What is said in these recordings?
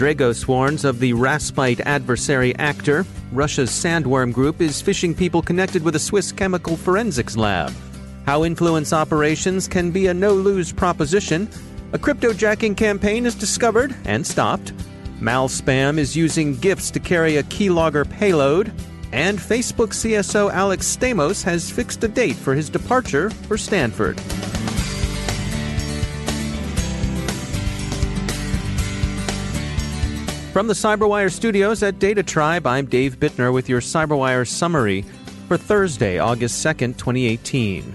Dragos warns of the Raspite adversary actor. Russia's Sandworm Group is phishing people connected with a Swiss chemical forensics lab. How influence operations can be a no lose proposition. A cryptojacking campaign is discovered and stopped. Malspam is using gifts to carry a keylogger payload. And Facebook CSO Alex Stamos has fixed a date for his departure for Stanford. From the Cyberwire studios at Data Tribe, I'm Dave Bittner with your Cyberwire summary for Thursday, August 2nd, 2018.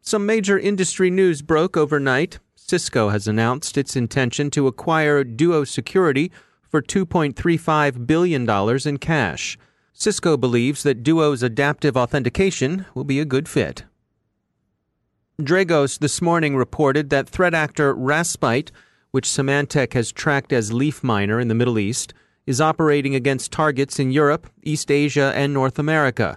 Some major industry news broke overnight. Cisco has announced its intention to acquire Duo Security for $2.35 billion in cash. Cisco believes that Duo's adaptive authentication will be a good fit. Dragos this morning reported that threat actor Raspite which Symantec has tracked as Leafminer in the Middle East, is operating against targets in Europe, East Asia, and North America.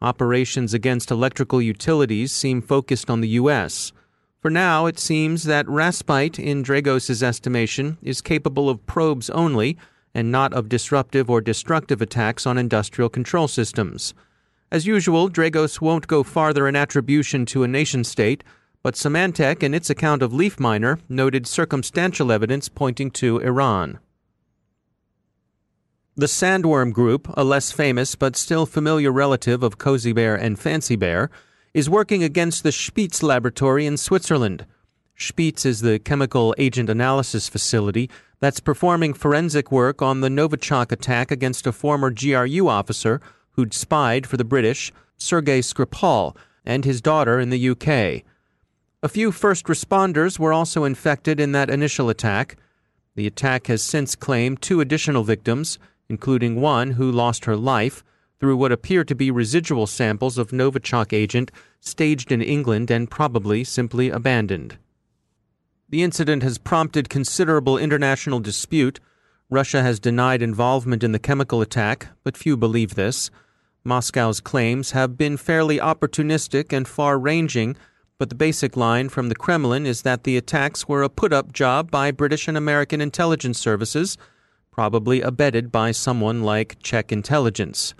Operations against electrical utilities seem focused on the U.S. For now, it seems that Raspite, in Dragos' estimation, is capable of probes only and not of disruptive or destructive attacks on industrial control systems. As usual, Dragos won't go farther in attribution to a nation state but Symantec, in its account of Leafminer, noted circumstantial evidence pointing to Iran. The Sandworm Group, a less famous but still familiar relative of Cozy Bear and Fancy Bear, is working against the Spiez laboratory in Switzerland. Spiez is the chemical agent analysis facility that's performing forensic work on the Novichok attack against a former GRU officer who'd spied for the British, Sergei Skripal, and his daughter in the UK. A few first responders were also infected in that initial attack. The attack has since claimed two additional victims, including one who lost her life through what appear to be residual samples of Novichok agent staged in England and probably simply abandoned. The incident has prompted considerable international dispute. Russia has denied involvement in the chemical attack, but few believe this. Moscow's claims have been fairly opportunistic and far ranging but the basic line from the Kremlin is that the attacks were a put up job by British and American intelligence services, probably abetted by someone like Czech intelligence.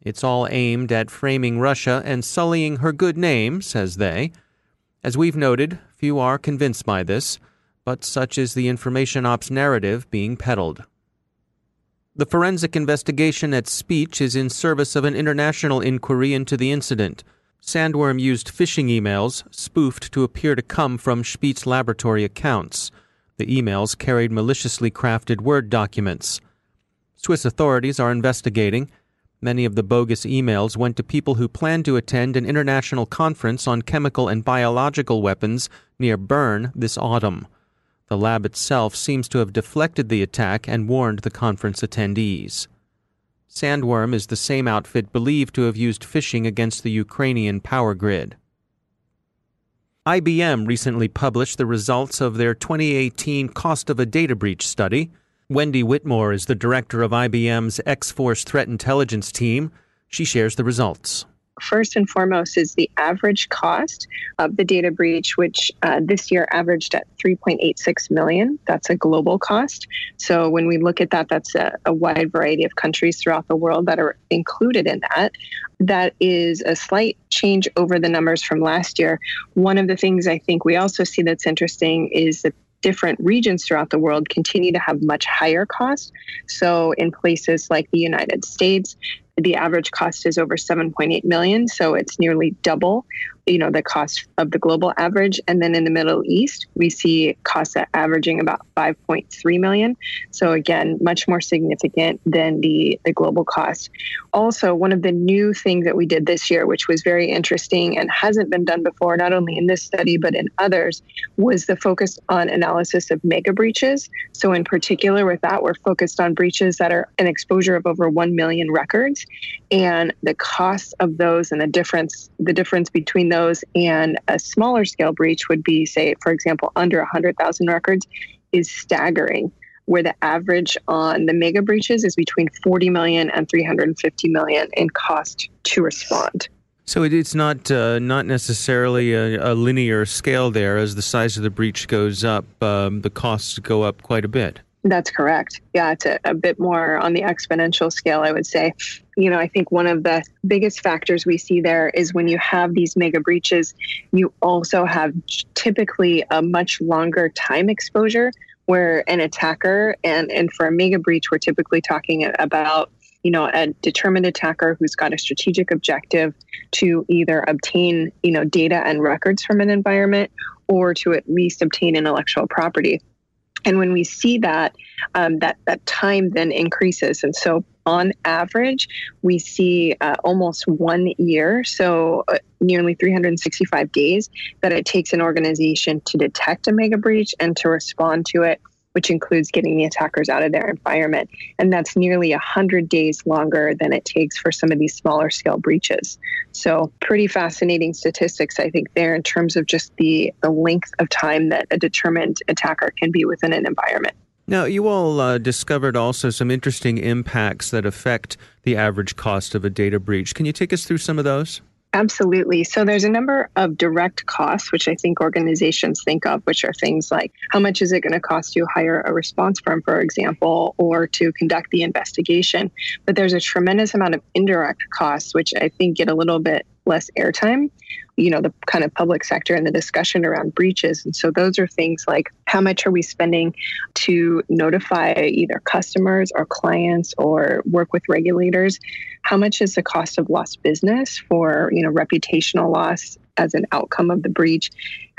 It's all aimed at framing Russia and sullying her good name, says they. As we've noted, few are convinced by this, but such is the information ops narrative being peddled. The forensic investigation at Spiez is in service of an international inquiry into the incident. Sandworm used phishing emails, spoofed to appear to come from Spiez laboratory accounts. The emails carried maliciously crafted Word documents. Swiss authorities are investigating. Many of the bogus emails went to people who planned to attend an international conference on chemical and biological weapons near Bern this autumn. The lab itself seems to have deflected the attack and warned the conference attendees. Sandworm is the same outfit believed to have used phishing against the Ukrainian power grid. IBM recently published the results of their 2018 Cost of a Data Breach study. Wendy Whitmore is the director of IBM's X Force Threat Intelligence team. She shares the results first and foremost is the average cost of the data breach, which uh, this year averaged at 3.86 million. That's a global cost. So when we look at that, that's a, a wide variety of countries throughout the world that are included in that. That is a slight change over the numbers from last year. One of the things I think we also see that's interesting is that different regions throughout the world continue to have much higher costs. So, in places like the United States, the average cost is over 7.8 million, so it's nearly double you know the cost of the global average. And then in the middle east we see costs averaging about 5.3 million so again much more significant than the the global cost. Also one of the new things that we did this year which was very interesting and hasn't been done before not only in this study but in others was the focus on analysis of mega breaches. So in particular with that we're focused on breaches that are an exposure of over 1 million records and the cost of those and the difference the difference between those and a smaller scale breach would be, say, for example, under 100,000 records is staggering, where the average on the mega breaches is between 40 million and 350 million in cost to respond. So it's not uh, not necessarily a, a, linear scale there. As the size of the breach goes up, um, the costs go up quite a bit. That's correct. Yeah, it's a, a, bit more on the exponential scale, I would say. You know, I think one of the biggest factors we see there is when you have these mega breaches, you also have typically a much longer time exposure where an attacker, and, and for a mega breach, we're typically talking about you know a determined attacker who's got a strategic objective to either obtain you know data and records from an environment or to at least obtain intellectual property and when we see that, um, that that time then increases, and so on average, we see uh, almost one year, so uh, nearly 365 days, that it takes an organization to detect a mega breach and to respond to it which includes getting the attackers out of their environment. And that's nearly 100 days longer than it takes for some of these smaller scale breaches. So, pretty fascinating statistics, I think, there in terms of just the, the length of time that a determined attacker can be within an environment. Now, you all uh, discovered also some interesting impacts that affect the average cost of a data breach. Can you take us through some of those? Absolutely. So there's a number of direct costs, which I think organizations think of, which are things like how much is it going to cost to hire a response firm, for example, or to conduct the investigation. But there's a tremendous amount of indirect costs, which I think get a little bit less airtime you know the kind of public sector and the discussion around breaches. And so those are things like how much are we spending to notify either customers or clients or work with regulators? How much is the cost of lost business for you know reputational loss as an outcome of the breach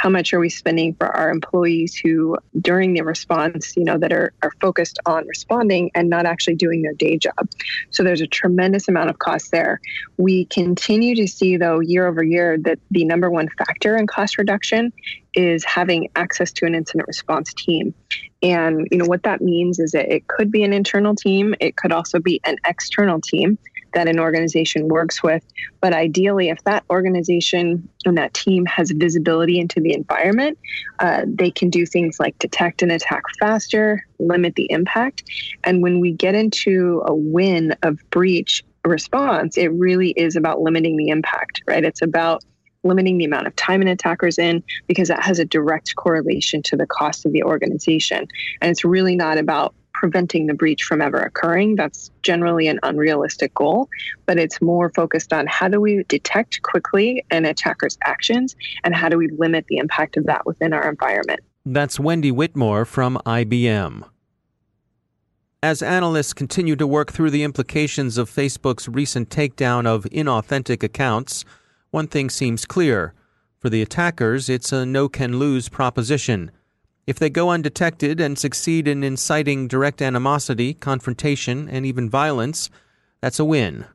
how much are we spending for our employees who during the response you know that are, are focused on responding and not actually doing their day job? So there's a tremendous amount of cost there. We continue to see though year over year that the number one factor in cost reduction is having access to an incident response team. And you know what that means is that it could be an internal team. It could also be an external team that an organization works with. But ideally, if that organization and that team has visibility into the environment, uh, they can do things like detect and attack faster, limit the impact. And when we get into a win of breach response, it really is about limiting the impact, right? It's about limiting the amount of time an attacker's in because that has a direct correlation to the cost of the organization. And it's really not about preventing the breach from ever occurring. That's generally an unrealistic goal, but it's more focused on how do we detect quickly an attacker's actions and how do we limit the impact of that within our environment. That's Wendy Whitmore from IBM. As analysts continue to work through the implications of Facebook's recent takedown of inauthentic accounts, one thing seems clear. For the attackers, it's a no can lose proposition. If they go undetected and succeed in inciting direct animosity, confrontation, and even violence, that's a win.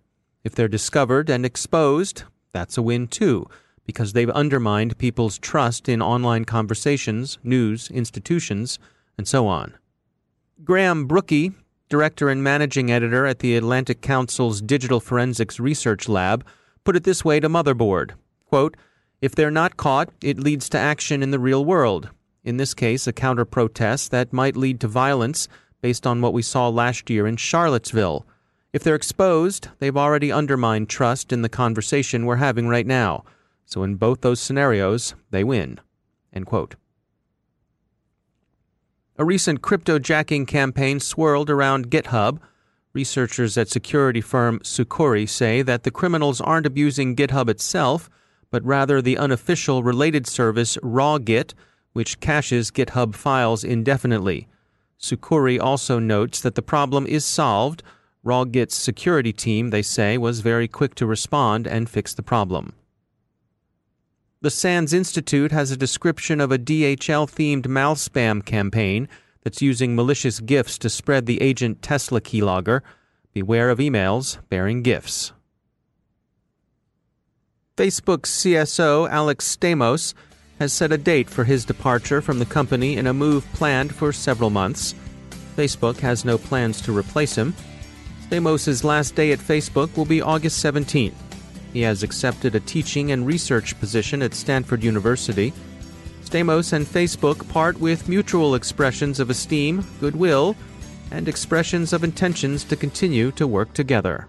If they're discovered and exposed, that's a win too, because they've undermined people's trust in online conversations, news, institutions, and so on. Graham Brookie, director and managing editor at the Atlantic Council's Digital Forensics Research Lab, put it this way to Motherboard quote, If they're not caught, it leads to action in the real world in this case, a counter protest that might lead to violence based on what we saw last year in Charlottesville. If they're exposed, they've already undermined trust in the conversation we're having right now. So in both those scenarios, they win. A recent cryptojacking campaign swirled around GitHub. Researchers at security firm Sucuri say that the criminals aren't abusing GitHub itself, but rather the unofficial related service RawGit, which caches GitHub files indefinitely. Sucuri also notes that the problem is solved. Rawgit's security team, they say, was very quick to respond and fix the problem. The SANS Institute has a description of a DHL themed malspam campaign that's using malicious GIFs to spread the agent Tesla keylogger. Beware of emails bearing GIFs. Facebook's CSO, Alex Stamos, has set a date for his departure from the company in a move planned for several months. Facebook has no plans to replace him. Stamos' last day at Facebook will be August 17th. He has accepted a teaching and research position at Stanford University. Stamos and Facebook part with mutual expressions of esteem, goodwill, and expressions of intentions to continue to work together.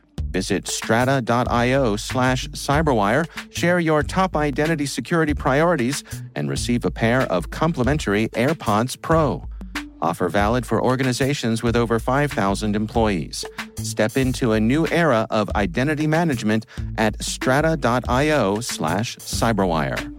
Visit strata.io slash cyberwire, share your top identity security priorities, and receive a pair of complimentary AirPods Pro. Offer valid for organizations with over 5,000 employees. Step into a new era of identity management at strata.io slash cyberwire.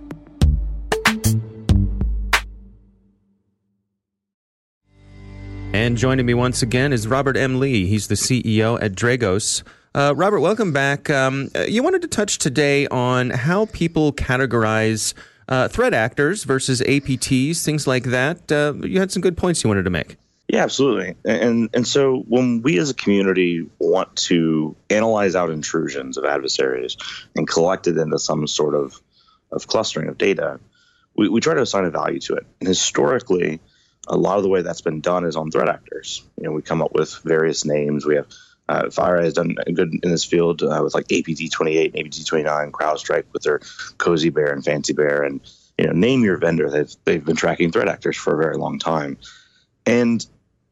And joining me once again is Robert M. Lee. He's the CEO at Dragos. Uh, Robert, welcome back. Um, uh, you wanted to touch today on how people categorize uh, threat actors versus APTs, things like that. Uh, you had some good points you wanted to make. Yeah, absolutely. And and so when we as a community want to analyze out intrusions of adversaries and collect it into some sort of of clustering of data, we, we try to assign a value to it. And historically, a lot of the way that's been done is on threat actors. You know, we come up with various names. We have uh, FireEye has done good in this field uh, with like APT 28 and APT 29, CrowdStrike with their Cozy Bear and Fancy Bear, and you know, name your vendor. They've they've been tracking threat actors for a very long time, and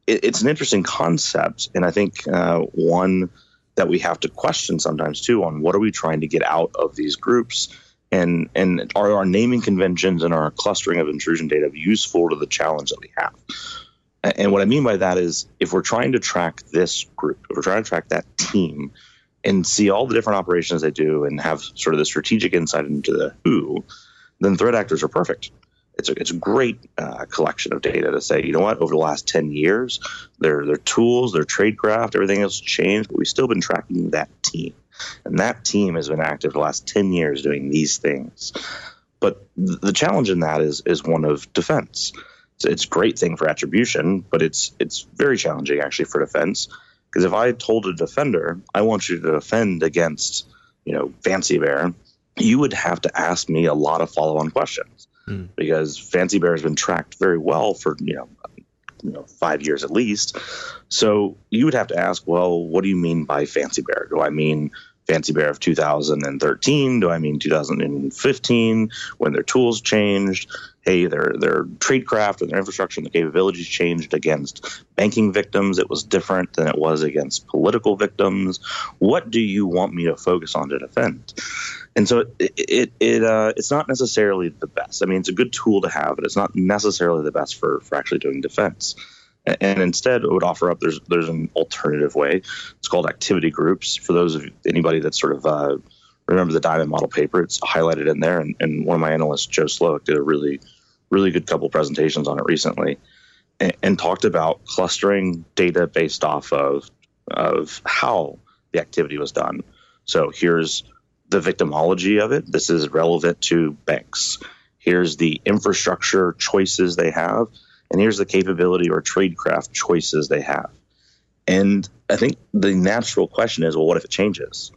it, it's an interesting concept, and I think uh, one that we have to question sometimes too on what are we trying to get out of these groups. And, and are our naming conventions and our clustering of intrusion data useful to the challenge that we have? And what I mean by that is if we're trying to track this group, if we're trying to track that team and see all the different operations they do and have sort of the strategic insight into the who, then threat actors are perfect. It's a, it's a great uh, collection of data to say, you know what, over the last 10 years, their, their tools, their trade craft, everything else changed, but we've still been tracking that team. And that team has been active the last 10 years doing these things. But the challenge in that is, is one of defense it's, great thing for attribution, but it's it's very challenging actually for defense. Because if I told a defender, I want you to defend against, you know, Fancy Bear, you would have to ask me a lot of follow-on questions mm. because Fancy Bear has been tracked very well for you know, you know, five years at least. So you would have to ask, well, what do you mean by Fancy Bear? Do I mean Fancy Bear of 2013? Do I mean 2015 when their tools changed? Hey, their their tradecraft and their infrastructure and the capabilities changed against banking victims. It was different than it was against political victims. What do you want me to focus on to defend? And so it it, it uh, it's not necessarily the best. I mean, it's a good tool to have, but it's not necessarily the best for for actually doing defense and instead it would offer up there's there's an alternative way. It's called activity groups. For those of anybody that sort of uh, remember the diamond model paper it's highlighted in there. And, and one of my analysts joe Slowik did a really really good couple presentations on it recently and, and talked about clustering data based off of of how the activity was done. So here's the victimology of it. This is relevant to banks. Here's the infrastructure choices they have and here's the capability or tradecraft choices they have. And I think the natural question is, well, what if it changes?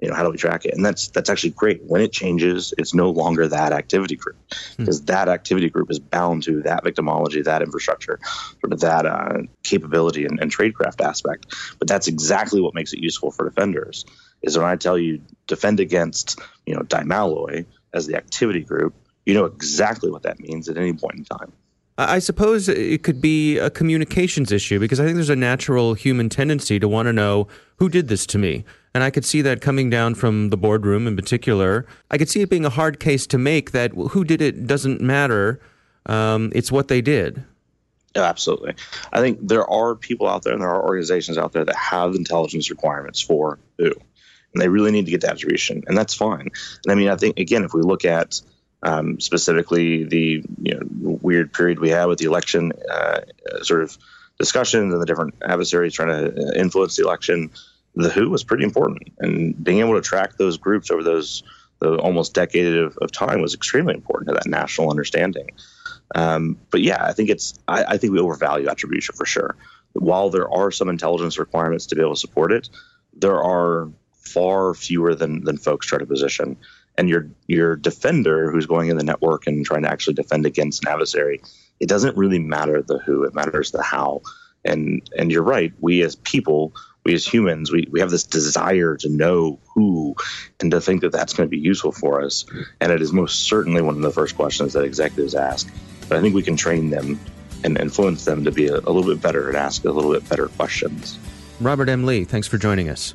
You know, how do we track it? And that's that's actually great. When it changes, it's no longer that activity group because hmm. that activity group is bound to that victimology, that infrastructure, sort of that uh, capability and, and tradecraft aspect. But that's exactly what makes it useful for defenders. Is when I tell you defend against, you know, Dymalloy as the activity group, you know exactly what that means at any point in time. I suppose it could be a communications issue because I think there's a natural human tendency to want to know who did this to me. And I could see that coming down from the boardroom in particular. I could see it being a hard case to make that who did it doesn't matter. Um, it's what they did. Yeah, absolutely. I think there are people out there and there are organizations out there that have intelligence requirements for who. And they really need to get that attribution. And that's fine. And I mean, I think, again, if we look at um, specifically the you know, weird period we had with the election uh, sort of discussions and the different adversaries trying to influence the election. The WHO was pretty important, and being able to track those groups over those the almost decade of, of time was extremely important to that national understanding. Um, but yeah, I think it's I, I think we overvalue attribution for sure. While there are some intelligence requirements to be able to support it, there are far fewer than than folks try to position and your your defender who's going in the network and trying to actually defend against an adversary, it doesn't really matter the who, it matters the how. And and you're right, we as people, we as humans, we, we have this desire to know who and to think that that's going to be useful for us. And it is most certainly one of the first questions that executives ask. But I think we can train them and influence them to be a, a little bit better and ask a little bit better questions. Robert M. Lee, thanks for joining us.